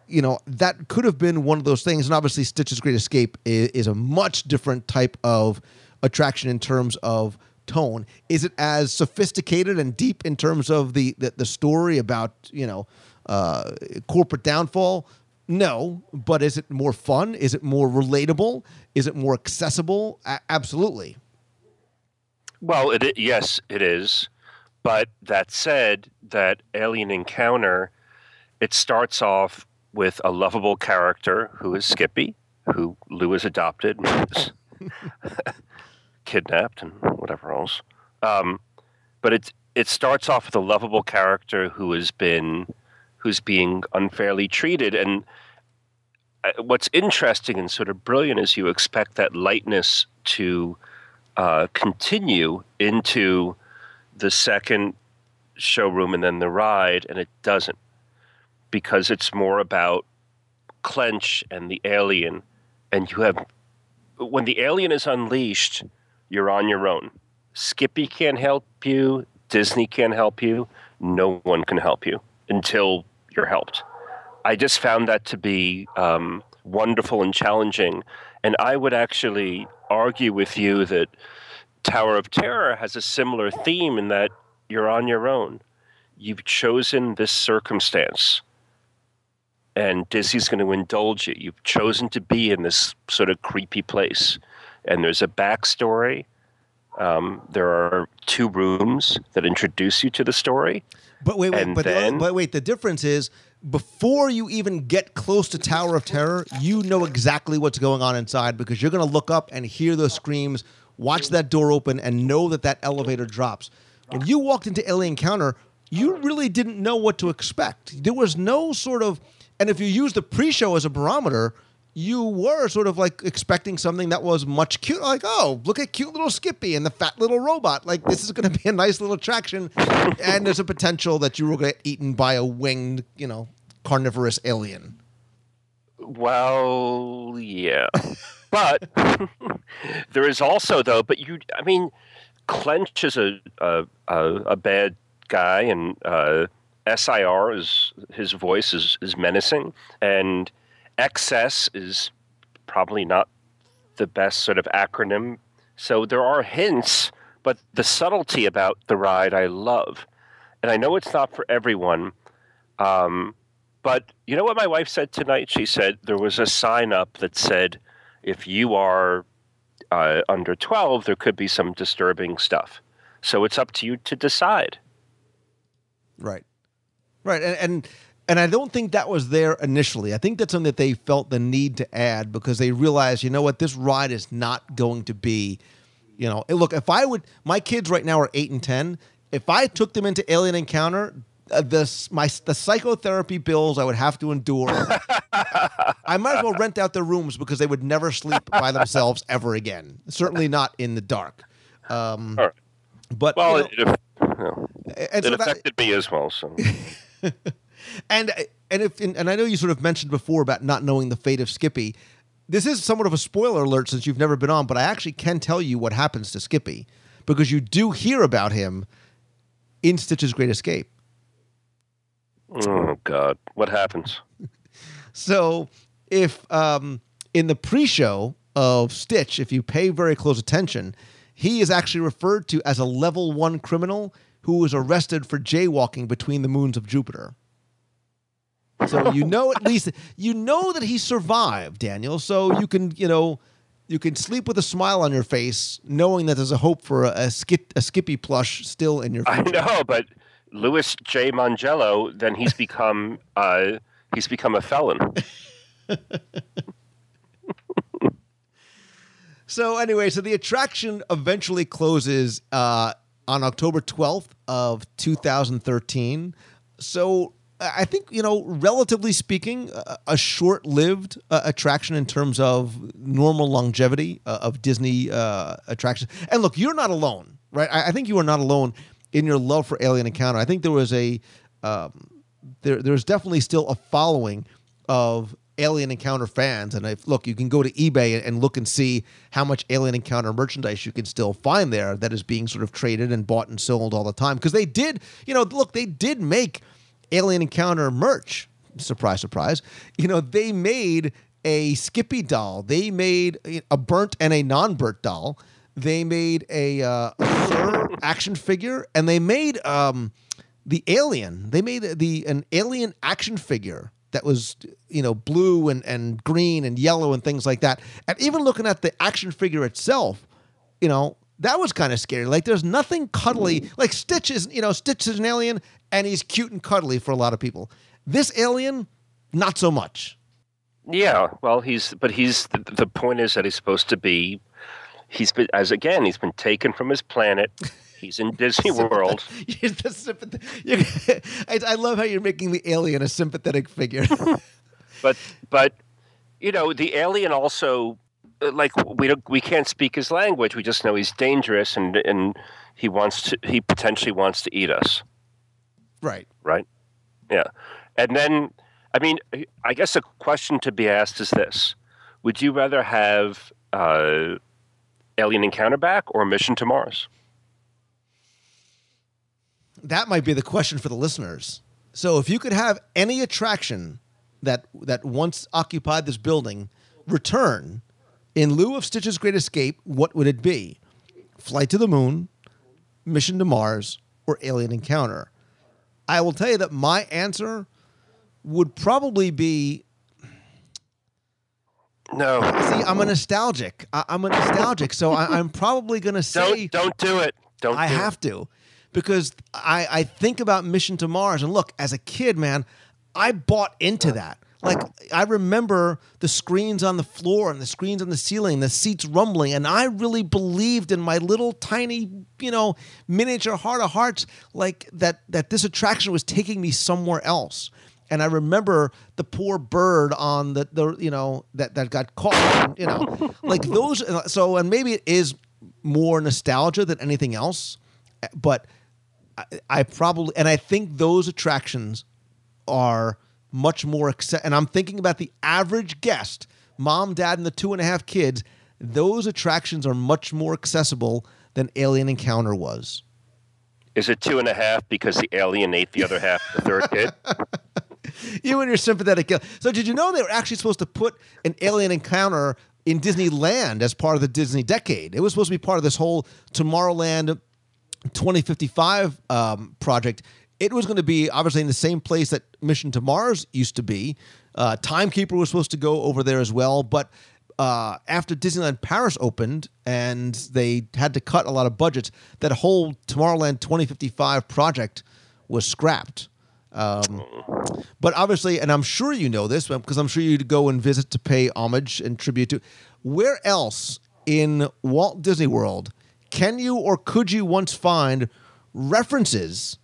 you know that could have been one of those things. And obviously Stitch's Great Escape is, is a much different type of attraction in terms of tone. Is it as sophisticated and deep in terms of the the, the story about you know uh, corporate downfall? No, but is it more fun? Is it more relatable? Is it more accessible? A- absolutely. Well, it, yes, it is. But that said, that alien encounter, it starts off with a lovable character who is Skippy, who Lou has adopted, kidnapped, and whatever else. Um, but it it starts off with a lovable character who has been who's being unfairly treated. And uh, what's interesting and sort of brilliant is you expect that lightness to uh, continue into the second showroom and then the ride, and it doesn't because it's more about Clench and the alien. And you have, when the alien is unleashed, you're on your own. Skippy can't help you, Disney can't help you, no one can help you until you're helped. I just found that to be um, wonderful and challenging. And I would actually argue with you that Tower of Terror has a similar theme in that you're on your own. You've chosen this circumstance, and Disney's going to indulge you. You've chosen to be in this sort of creepy place, and there's a backstory. Um, there are two rooms that introduce you to the story. But wait, wait, And but, then- but wait. The difference is before you even get close to Tower of Terror, you know exactly what's going on inside because you're going to look up and hear those screams, watch that door open, and know that that elevator drops. When you walked into Alien Encounter, you really didn't know what to expect. There was no sort of, and if you use the pre-show as a barometer. You were sort of like expecting something that was much cute, like oh, look at cute little Skippy and the fat little robot. Like this is going to be a nice little attraction, and there's a potential that you will get eaten by a winged, you know, carnivorous alien. Well, yeah. but there is also though, but you I mean Clench is a a, a, bad guy and uh, SIR is his voice is, is menacing and XS is probably not the best sort of acronym. So there are hints, but the subtlety about the ride I love. And I know it's not for everyone. Um, but you know what my wife said tonight? She said there was a sign up that said, if you are uh, under 12, there could be some disturbing stuff. So it's up to you to decide. Right. Right. And and and I don't think that was there initially. I think that's something that they felt the need to add because they realized, you know what, this ride is not going to be, you know, look, if I would my kids right now are 8 and 10, if I took them into Alien Encounter, uh, the my the psychotherapy bills I would have to endure. I might as well rent out their rooms because they would never sleep by themselves ever again. Certainly not in the dark. Um, All right. but Well, you know, it, you know, it so that- affected me as well. So and and if and, and I know you sort of mentioned before about not knowing the fate of Skippy. This is somewhat of a spoiler alert since you've never been on, but I actually can tell you what happens to Skippy because you do hear about him in Stitch's Great Escape. oh God, what happens? So if um, in the pre-show of Stitch, if you pay very close attention, he is actually referred to as a level one criminal who was arrested for jaywalking between the moons of Jupiter. So you know at least you know that he survived, Daniel. So you can you know you can sleep with a smile on your face, knowing that there's a hope for a, a, skip, a Skippy plush still in your I know, but Louis J. Mongello, then he's become uh, he's become a felon. So anyway, so the attraction eventually closes uh, on October 12th of 2013. So I think you know, relatively speaking, a, short-lived uh, attraction in terms of normal longevity uh, of Disney uh, attractions. And look, you're not alone, right? I, I, think you are not alone in your love for Alien Encounter. I think there was a um, there there's definitely still a following of Alien Encounter fans. And if look, you can go to eBay and look and see how much Alien Encounter merchandise you can still find there that is being sort of traded and bought and sold all the time. Because they did, you know, look, they did make Alien Encounter merch. Surprise, surprise. You know, they made a Skippy doll. They made a burnt and a non-burnt doll. They made a, uh, action figure, and they made um, the alien. They made the an alien action figure that was you know blue and, and green and yellow and things like that. And even looking at the action figure itself, you know, that was kind of scary. Like there's nothing cuddly. Like Stitch is, you know, Stitch is an alien and he's cute and cuddly for a lot of people. This alien, not so much. Yeah, well, he's but he's the, the point is that he's supposed to be. He's been as again he's been taken from his planet. He's in Disney World. I, I love how you're making the alien a sympathetic figure. but but you know the alien also like we don't we can't speak his language. We just know he's dangerous and and he wants to he potentially wants to eat us. Right. Right. Yeah. And then I mean I guess a question to be asked is this: Would you rather have uh, Alien Encounter back or Mission to Mars? that might be the question for the listeners. So if you could have any attraction that that once occupied this building return in lieu of Stitch's Great Escape, what would it be? Flight to the Moon, Mission to Mars, or Alien Encounter? I will tell you that my answer would probably be no. See, I'm a nostalgic. I, am a nostalgic, so I, am probably going to say don't, don't do it. Don't. I do have it. to because I, I think about Mission to Mars and look, as a kid, man, I bought into that. Like I remember the screens on the floor and the screens on the ceiling, the seats rumbling, and I really believed in my little tiny, you know, miniature heart of hearts, like that that this attraction was taking me somewhere else. And I remember the poor bird on the, the you know that that got caught, and, you know, like those. Uh, so and maybe it is more nostalgia than anything else, but I, I probably and I think those attractions are much more accept. And I'm thinking about the average guest, mom, dad, and the two and a half kids. Those attractions are much more accessible than Alien Encounter was. Is it two and a half because the alien ate the other half, the third kid? you and your sympathetic. So, did you know they were actually supposed to put an Alien Encounter in Disneyland as part of the Disney decade? It was supposed to be part of this whole Tomorrowland 2055 um, project, it was going to be obviously in the same place that Mission to Mars used to be. Uh, Timekeeper was supposed to go over there as well, but uh, after Disneyland Paris opened and they had to cut a lot of budgets, that whole Tomorrowland 2055 project was scrapped. Um, but obviously, and I'm sure you know this because I'm sure you'd go and visit to pay homage and tribute to. Where else in Walt Disney World can you or could you once find references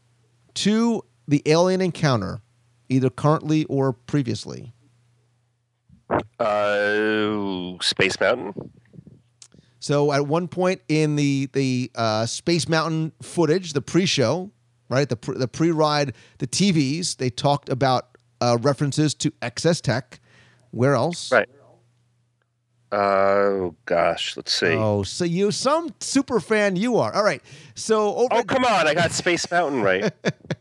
to the alien encounter, either currently or previously? Uh, Space Mountain. So at one point in the the uh, Space Mountain footage, the pre-show, right, the pre, the pre-ride, the TVs, they talked about uh, references to XS Tech. Where else? Right. Oh gosh, let's see. Oh, so you some super fan you are. All right. So over Oh, come on. I got Space Mountain right.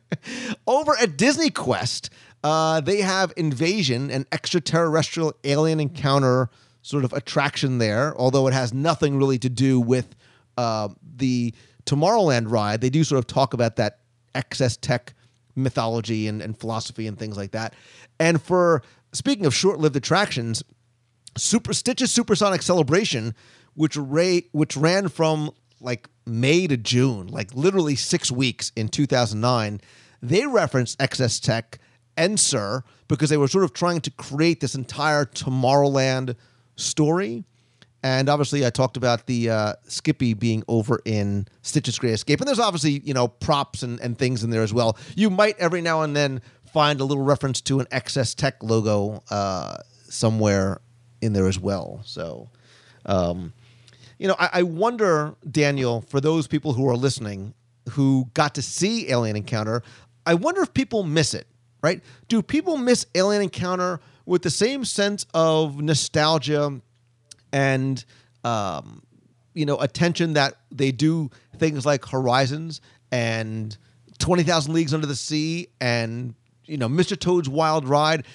over at Disney Quest, uh, they have Invasion, an extraterrestrial alien encounter sort of attraction there, although it has nothing really to do with uh, the Tomorrowland ride. They do sort of talk about that XS tech mythology and, and philosophy and things like that. And for speaking of short-lived attractions, Super Stitch's Supersonic Celebration, which which ran from like May to June, like literally six weeks in 2009, they referenced XS Tech and Sir because they were sort of trying to create this entire Tomorrowland story. And obviously, I talked about the uh, Skippy being over in Stitch's Great Escape. And there's obviously, you know, props and, and things in there as well. You might every now and then find a little reference to an XS Tech logo uh, somewhere in there as well. So, um, you know, I, I wonder, Daniel, for those people who are listening who got to see Alien Encounter, I wonder if people miss it, right? Do people miss Alien Encounter with the same sense of nostalgia and, um, you know, attention that they do things like Horizons and 20,000 Leagues Under the Sea and, you know, Mr. Toad's Wild Ride?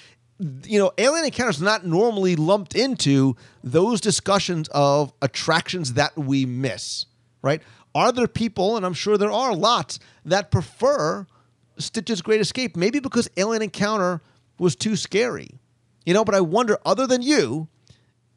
You know, Alien Encounters not normally lumped into those discussions of attractions that we miss, right? Are there people, and I'm sure there are lots, that prefer Stitch's Great Escape? Maybe because Alien Encounter was too scary, you know. But I wonder, other than you,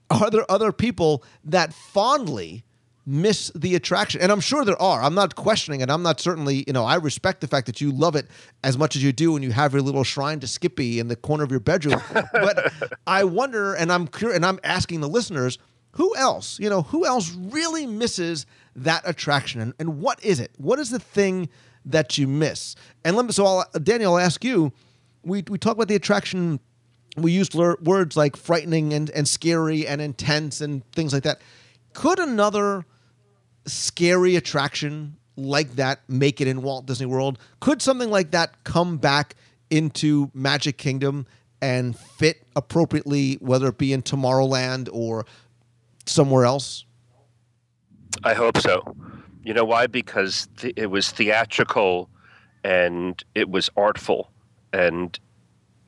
are there other people that fondly miss the attraction? And I'm sure there are. I'm not questioning it. I'm not certainly, you know, I respect the fact that you love it as much as you do and you have your little shrine to Skippy in the corner of your bedroom. but I wonder, and I'm curious, and I'm asking the listeners, who else, you know, who else really misses that attraction? And, and what is it? What is the thing that you miss? And let me, so I'll, Daniel, I'll ask you, we, we talk about the attraction we used words like frightening and, and scary and intense and things like that. Could another scary attraction like that make it in Walt Disney World? Could something like that come back into Magic Kingdom and fit appropriately, whether it be in Tomorrowland or somewhere else? I hope so. You know why? Because th- it was theatrical and it was artful. And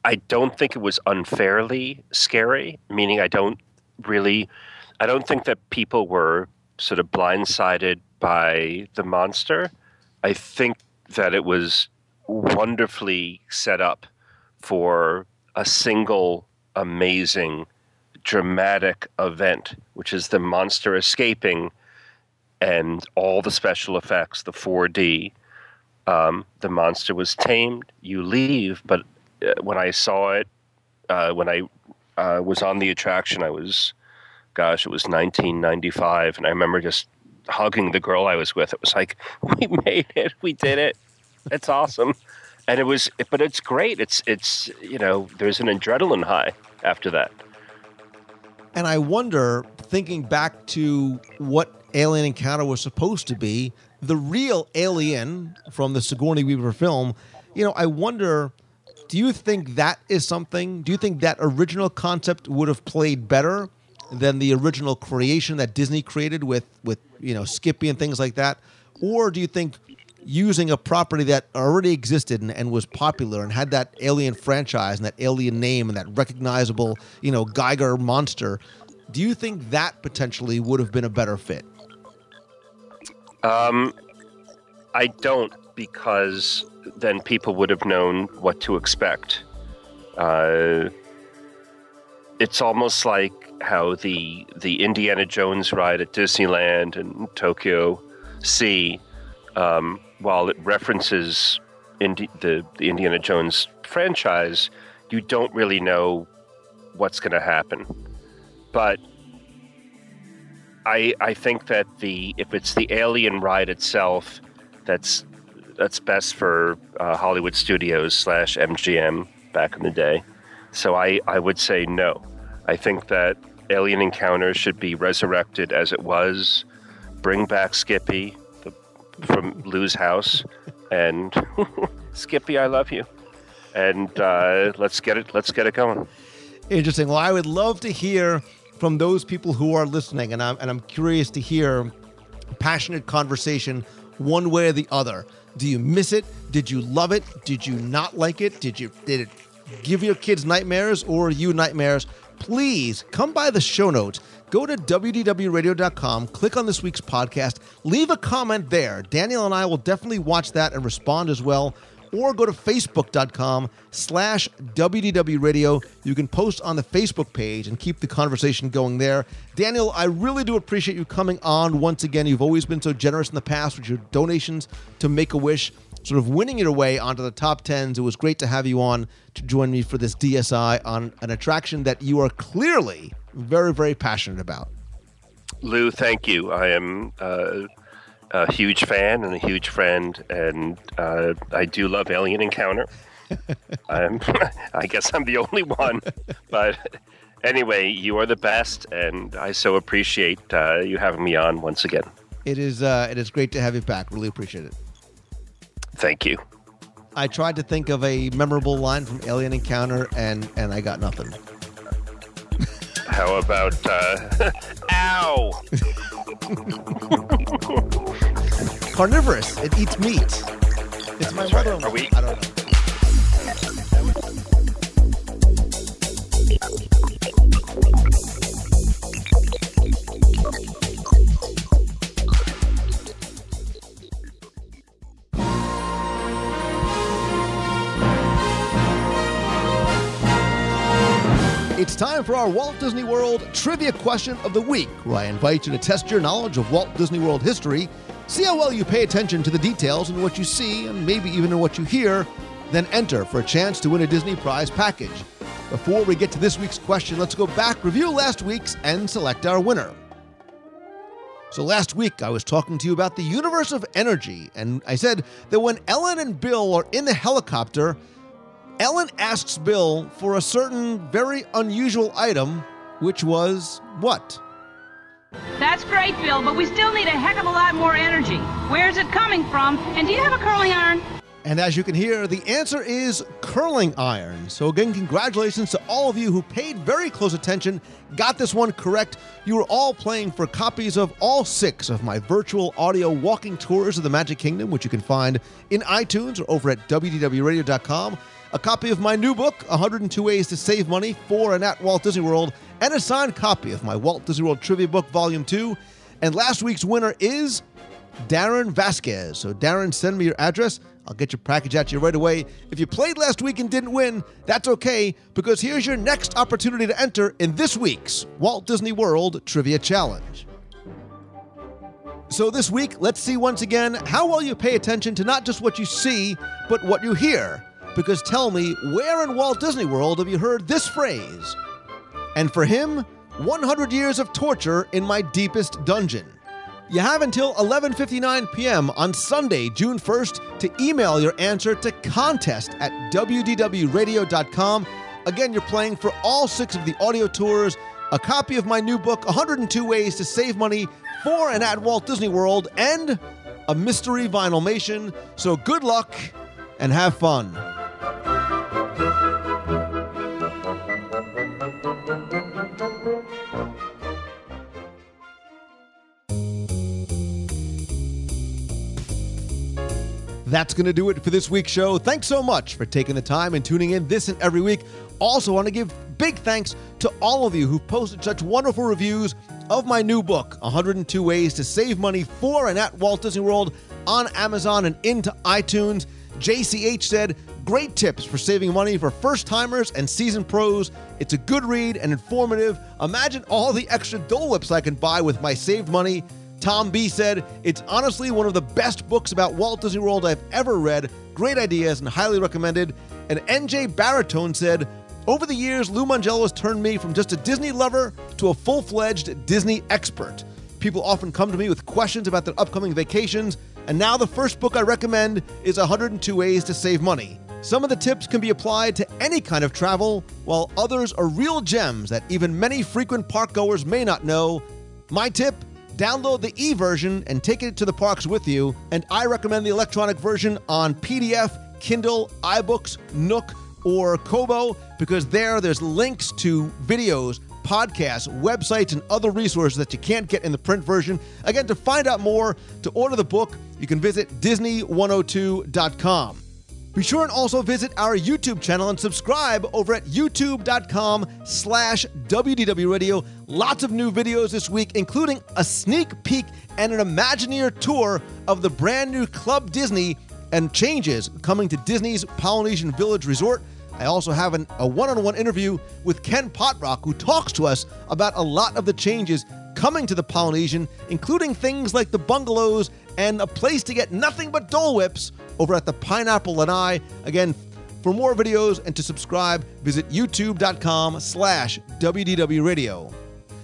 I don't think it was unfairly scary, meaning I don't really, I don't think that people were sort of blindsided by the monster. I think that it was wonderfully set up for a single amazing dramatic event, which is the monster escaping and all the special effects, the 4D. Um, the monster was tamed. You leave, but uh, when I saw it, uh, when I uh, was on the attraction, I was gosh, it was 1995, and I remember just hugging the girl I was with. It was like, we made it, we did it, it's awesome, and it was, but it's great. It's it's you know, there's an adrenaline high after that. And I wonder, thinking back to what Alien Encounter was supposed to be, the real alien from the Sigourney Weaver film, you know, I wonder do you think that is something? Do you think that original concept would have played better than the original creation that Disney created with with you know Skippy and things like that, or do you think using a property that already existed and, and was popular and had that alien franchise and that alien name and that recognizable you know Giger monster, do you think that potentially would have been a better fit? Um, I don't because then people would have known what to expect. Uh, it's almost like how the the Indiana Jones ride at Disneyland and Tokyo Sea, um, while it references Indi- the the Indiana Jones franchise, you don't really know what's going to happen. But I I think that the if it's the Alien ride itself, that's that's best for uh, Hollywood Studios slash MGM back in the day. So I, I would say no. I think that Alien Encounters should be resurrected as it was. Bring back Skippy the, from Lou's house, and Skippy, I love you. And uh, let's get it. Let's get it going. Interesting. Well, I would love to hear from those people who are listening, and I'm and I'm curious to hear passionate conversation one way or the other. Do you miss it? Did you love it? Did you not like it? Did you did it give your kids nightmares or you nightmares? Please come by the show notes. Go to WDWRadio.com, click on this week's podcast, leave a comment there. Daniel and I will definitely watch that and respond as well. Or go to Facebook.com slash WDW Radio. You can post on the Facebook page and keep the conversation going there. Daniel, I really do appreciate you coming on once again. You've always been so generous in the past with your donations to Make a Wish sort of winning your way onto the top tens. It was great to have you on to join me for this DSI on an attraction that you are clearly very, very passionate about. Lou, thank you. I am uh, a huge fan and a huge friend, and uh, I do love Alien Encounter. I'm, I guess I'm the only one, but anyway, you are the best, and I so appreciate uh, you having me on once again. It is uh, it is great to have you back. Really appreciate it. Thank you. I tried to think of a memorable line from Alien Encounter, and and I got nothing. How about uh, ow? Carnivorous. It eats meat. It's my right. Are we- I don't know. It's time for our Walt Disney World Trivia Question of the Week, where I invite you to test your knowledge of Walt Disney World history, see how well you pay attention to the details in what you see and maybe even in what you hear, then enter for a chance to win a Disney Prize package. Before we get to this week's question, let's go back, review last week's, and select our winner. So last week I was talking to you about the universe of energy, and I said that when Ellen and Bill are in the helicopter, Ellen asks Bill for a certain very unusual item, which was what? That's great, Bill, but we still need a heck of a lot more energy. Where's it coming from? And do you have a curling iron? And as you can hear, the answer is curling iron. So, again, congratulations to all of you who paid very close attention, got this one correct. You were all playing for copies of all six of my virtual audio walking tours of the Magic Kingdom, which you can find in iTunes or over at WDWRadio.com. A copy of my new book, 102 Ways to Save Money for and at Walt Disney World, and a signed copy of my Walt Disney World Trivia Book, Volume 2. And last week's winner is Darren Vasquez. So, Darren, send me your address. I'll get your package at you right away. If you played last week and didn't win, that's okay, because here's your next opportunity to enter in this week's Walt Disney World Trivia Challenge. So, this week, let's see once again how well you pay attention to not just what you see, but what you hear. Because tell me, where in Walt Disney World have you heard this phrase? And for him, 100 years of torture in my deepest dungeon. You have until 11:59 p.m. on Sunday, June 1st to email your answer to contest at wdwradio.com. Again, you're playing for all 6 of the audio tours, a copy of my new book 102 Ways to Save Money for and at Walt Disney World and a mystery vinylmation. So good luck and have fun. That's going to do it for this week's show. Thanks so much for taking the time and tuning in this and every week. Also, want to give big thanks to all of you who've posted such wonderful reviews of my new book, 102 Ways to Save Money for and at Walt Disney World, on Amazon and into iTunes. JCH said, Great tips for saving money for first timers and seasoned pros. It's a good read and informative. Imagine all the extra Dole Whips I can buy with my saved money. Tom B said, It's honestly one of the best books about Walt Disney World I've ever read. Great ideas and highly recommended. And NJ Baritone said, Over the years, Lou Mongello has turned me from just a Disney lover to a full fledged Disney expert. People often come to me with questions about their upcoming vacations, and now the first book I recommend is 102 Ways to Save Money. Some of the tips can be applied to any kind of travel, while others are real gems that even many frequent park goers may not know. My tip download the e version and take it to the parks with you. And I recommend the electronic version on PDF, Kindle, iBooks, Nook, or Kobo because there there's links to videos, podcasts, websites, and other resources that you can't get in the print version. Again, to find out more, to order the book, you can visit Disney102.com. Be sure and also visit our YouTube channel and subscribe over at youtube.com slash WDW Radio. Lots of new videos this week, including a sneak peek and an Imagineer tour of the brand new Club Disney and changes coming to Disney's Polynesian Village Resort. I also have an, a one-on-one interview with Ken Potrock, who talks to us about a lot of the changes coming to the Polynesian, including things like the bungalows and a place to get nothing but Dole Whips over at the Pineapple Lanai. Again, for more videos and to subscribe, visit youtube.com slash WDW Radio.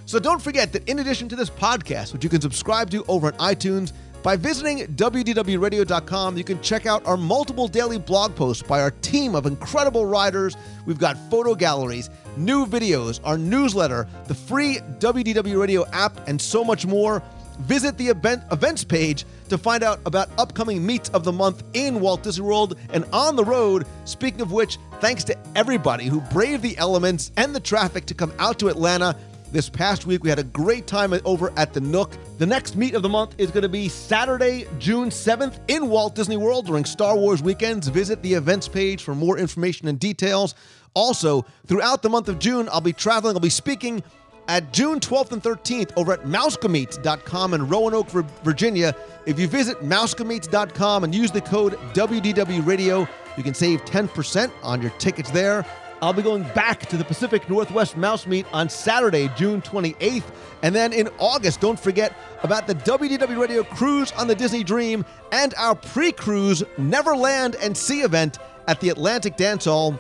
So don't forget that in addition to this podcast, which you can subscribe to over on iTunes, by visiting WDWRadio.com, you can check out our multiple daily blog posts by our team of incredible writers. We've got photo galleries, new videos, our newsletter, the free WDW Radio app, and so much more. Visit the event, events page to find out about upcoming meets of the month in Walt Disney World and on the road. Speaking of which, thanks to everybody who braved the elements and the traffic to come out to Atlanta. This past week, we had a great time over at the Nook. The next meet of the month is going to be Saturday, June 7th in Walt Disney World during Star Wars weekends. Visit the events page for more information and details. Also, throughout the month of June, I'll be traveling, I'll be speaking at June 12th and 13th over at mousecomeet.com in Roanoke, Virginia. If you visit mousecomeet.com and use the code WDW Radio, you can save 10% on your tickets there. I'll be going back to the Pacific Northwest Mouse Meet on Saturday, June 28th. And then in August, don't forget about the WDW Radio Cruise on the Disney Dream and our pre cruise Neverland and Sea event at the Atlantic Dance Hall.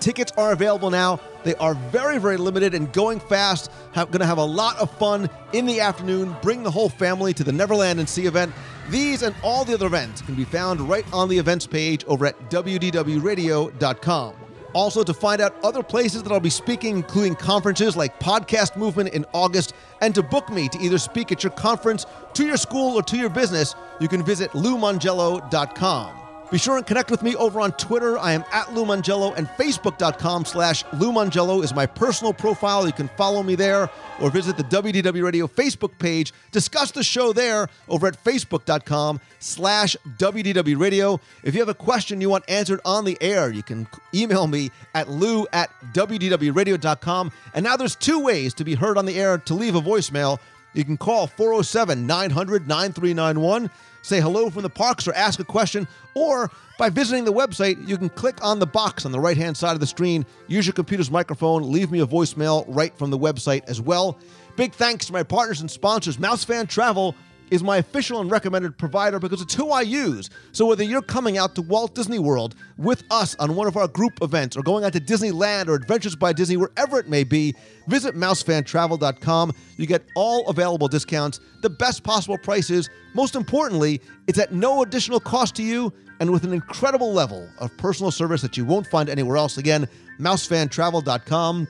Tickets are available now. They are very, very limited and going fast. Going to have a lot of fun in the afternoon. Bring the whole family to the Neverland and Sea event. These and all the other events can be found right on the events page over at WDWRadio.com. Also, to find out other places that I'll be speaking, including conferences like Podcast Movement in August, and to book me to either speak at your conference, to your school, or to your business, you can visit loumongello.com. Be sure and connect with me over on Twitter. I am at Lou Mongello and Facebook.com slash Lou Mongello is my personal profile. You can follow me there or visit the WDW Radio Facebook page. Discuss the show there over at Facebook.com slash WDW Radio. If you have a question you want answered on the air, you can email me at lou at WDWRadio.com. And now there's two ways to be heard on the air to leave a voicemail. You can call 407 900 9391 say hello from the parks, or ask a question, or by visiting the website, you can click on the box on the right hand side of the screen, use your computer's microphone, leave me a voicemail right from the website as well. Big thanks to my partners and sponsors, Mouse Fan Travel is my official and recommended provider because it's who I use. So whether you're coming out to Walt Disney World with us on one of our group events or going out to Disneyland or Adventures by Disney, wherever it may be, visit mousefantravel.com. You get all available discounts, the best possible prices. Most importantly, it's at no additional cost to you and with an incredible level of personal service that you won't find anywhere else. Again, mousefantravel.com.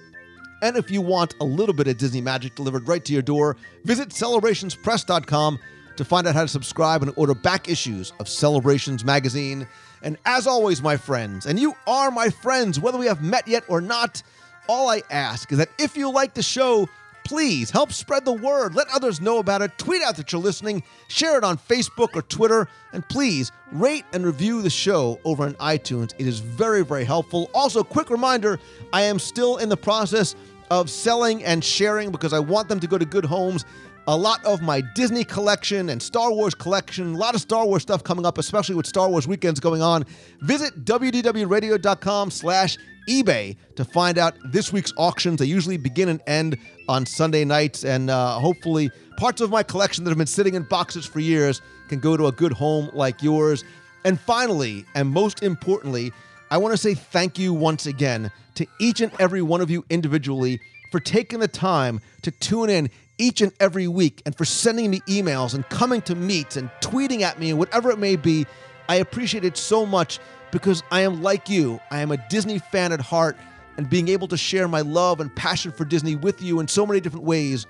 And if you want a little bit of Disney magic delivered right to your door, visit celebrationspress.com to find out how to subscribe and order back issues of Celebrations magazine. And as always, my friends, and you are my friends, whether we have met yet or not, all I ask is that if you like the show, please help spread the word. Let others know about it. Tweet out that you're listening, share it on Facebook or Twitter, and please rate and review the show over on iTunes. It is very, very helpful. Also, quick reminder I am still in the process of selling and sharing because I want them to go to good homes. A lot of my Disney collection and Star Wars collection, a lot of Star Wars stuff coming up, especially with Star Wars weekends going on. Visit wdwradio.com slash eBay to find out this week's auctions. They usually begin and end on Sunday nights, and uh, hopefully parts of my collection that have been sitting in boxes for years can go to a good home like yours. And finally, and most importantly, I want to say thank you once again to each and every one of you individually for taking the time to tune in each and every week and for sending me emails and coming to meets and tweeting at me and whatever it may be. I appreciate it so much because I am like you. I am a Disney fan at heart, and being able to share my love and passion for Disney with you in so many different ways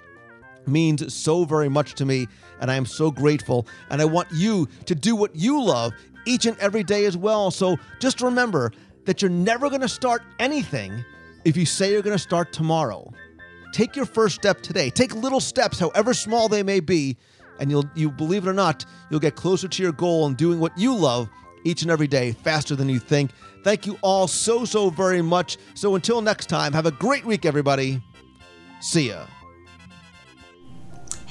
means so very much to me, and I am so grateful. And I want you to do what you love each and every day as well. So just remember that you're never going to start anything if you say you're going to start tomorrow. Take your first step today. Take little steps, however small they may be, and you'll you believe it or not, you'll get closer to your goal and doing what you love each and every day faster than you think. Thank you all so so very much. So until next time, have a great week everybody. See ya.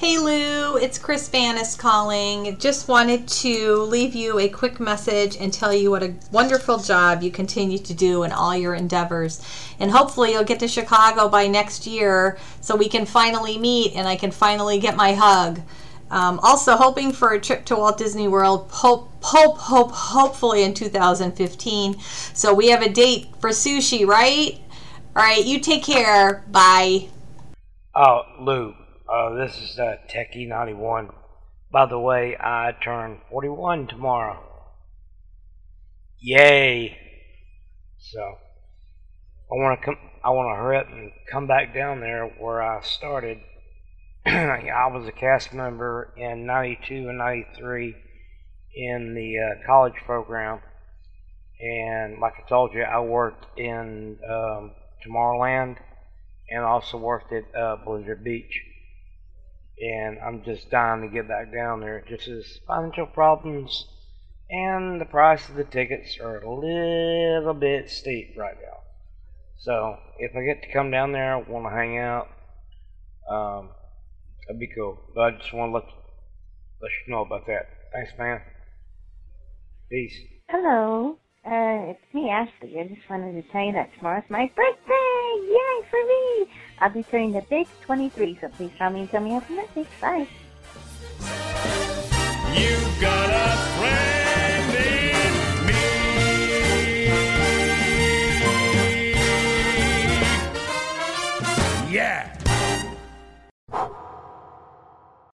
Hey Lou, it's Chris Vanis calling. Just wanted to leave you a quick message and tell you what a wonderful job you continue to do in all your endeavors. And hopefully you'll get to Chicago by next year so we can finally meet and I can finally get my hug. Um, also hoping for a trip to Walt Disney World, hope, hope, hope, hopefully in 2015. So we have a date for sushi, right? All right, you take care. Bye. Oh, Lou, uh, this is uh, Techie91. By the way, I turn 41 tomorrow. Yay! So, I want to come. I want to hurry up and come back down there where I started. I was a cast member in '92 and '93 in the uh, college program, and like I told you, I worked in um, Tomorrowland and also worked at uh, Blizzard Beach. And I'm just dying to get back down there. Just as financial problems and the price of the tickets are a little bit steep right now. So if I get to come down there, I want to hang out, um, that'd be cool. But I just want to let let you know about that. Thanks, man. Peace. Hello. Uh, it's me, Ashley. I just wanted to tell you that tomorrow's my birthday! Yay for me! I'll be turning the big 23, so please call me and tell me happy birthday. Bye. You got a friend in me. Yeah.